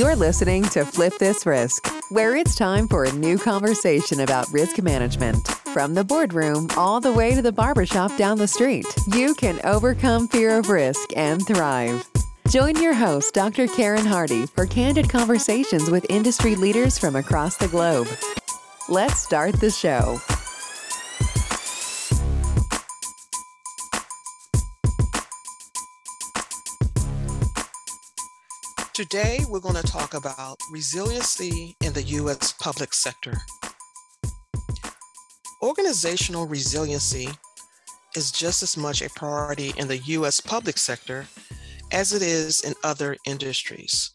You're listening to Flip This Risk, where it's time for a new conversation about risk management. From the boardroom all the way to the barbershop down the street, you can overcome fear of risk and thrive. Join your host, Dr. Karen Hardy, for candid conversations with industry leaders from across the globe. Let's start the show. Today, we're going to talk about resiliency in the U.S. public sector. Organizational resiliency is just as much a priority in the U.S. public sector as it is in other industries.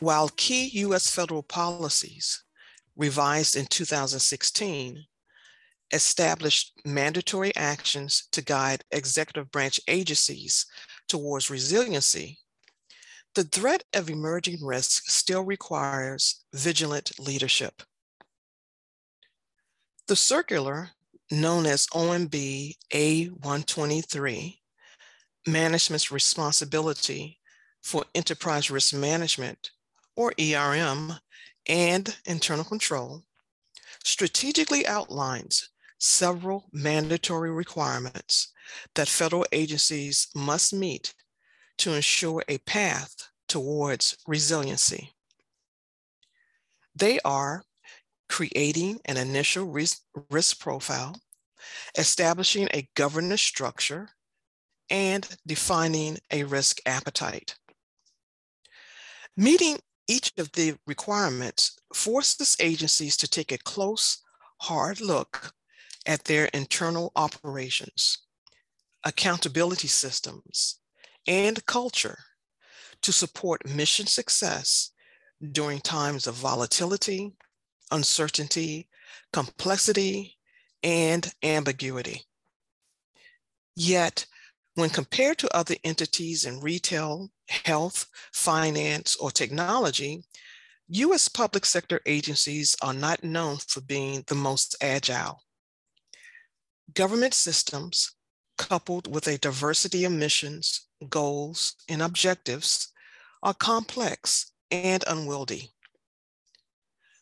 While key U.S. federal policies, revised in 2016, established mandatory actions to guide executive branch agencies towards resiliency, the threat of emerging risks still requires vigilant leadership. The circular, known as OMB A123, Management's Responsibility for Enterprise Risk Management, or ERM, and Internal Control, strategically outlines several mandatory requirements that federal agencies must meet to ensure a path towards resiliency. They are creating an initial risk, profile, establishing a governance structure, and defining a risk appetite. Meeting each of the requirements forces agencies to take a close, hard look at their internal operations, accountability systems, and culture to support mission success during times of volatility, uncertainty, complexity, and ambiguity. Yet, when compared to other entities in retail, health, finance, or technology, US public sector agencies are not known for being the most agile. Government systems, coupled with a diversity of missions, goals, and objectives, are complex and unwieldy.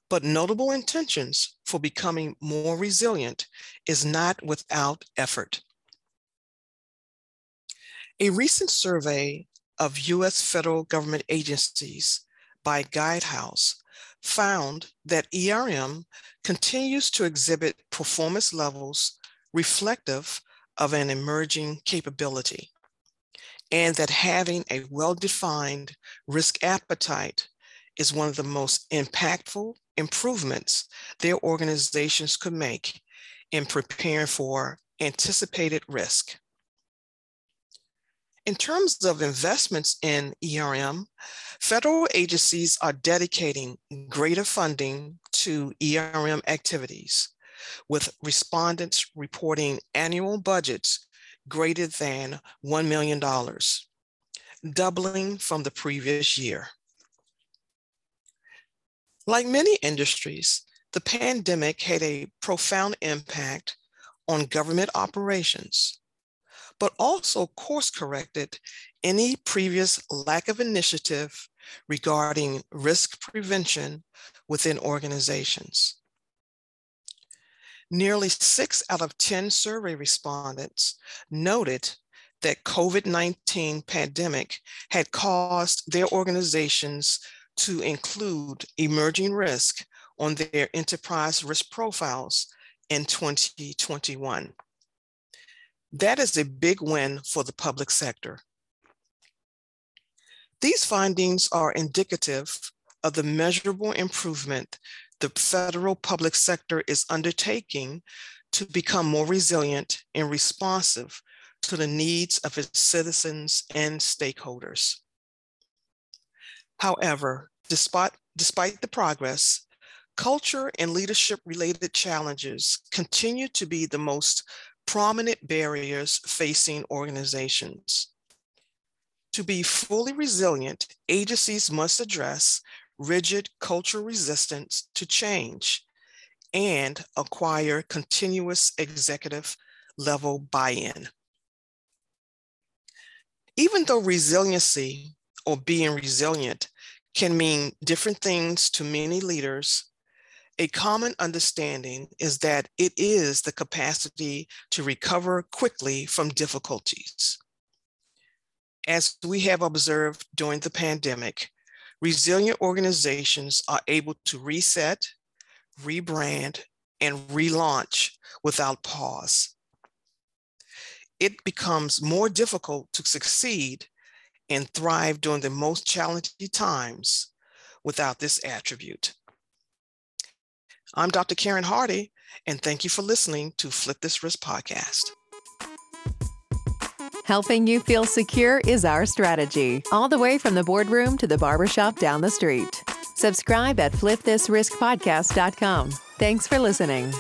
But notable intentions for becoming more resilient is not without effort. A recent survey of US federal government agencies by Guidehouse found that ERM continues to exhibit performance levels reflective of an emerging capability, and that having a well defined risk appetite is one of the most impactful improvements their organizations could make in preparing for anticipated risk. In terms of investments in ERM, federal agencies are dedicating greater funding to ERM activities, with respondents reporting annual budgets greater than $1 million, doubling from the previous year. Like many industries, the pandemic had a profound impact on government operations, but also course corrected any previous lack of initiative regarding risk prevention within organizations. Nearly six out of 10 survey respondents noted that COVID-19 pandemic had caused their organizations to include emerging risk on their enterprise risk profiles in 2021. That is a big win for the public sector. These findings are indicative of the measurable improvement the federal public sector is undertaking to become more resilient and responsive to the needs of its citizens and stakeholders. However, despite, despite the progress, culture and leadership related challenges continue to be the most prominent barriers facing organizations. To be fully resilient, agencies must address rigid cultural resistance to change, and acquire continuous executive level buy in. Even though resiliency or being resilient can mean different things to many leaders. A common understanding is that it is the capacity to recover quickly from difficulties. As we have observed during the pandemic, resilient organizations are able to reset, rebrand, and relaunch without pause. It becomes more difficult to succeed and thrive during the most challenging times without this attribute. I'm Dr. Karen Hardy, and thank you for listening to Flip This Risk podcast. Helping you feel secure is our strategy, all the way from the boardroom to the barbershop down the street. Subscribe at flipthisriskpodcast.com. Thanks for listening.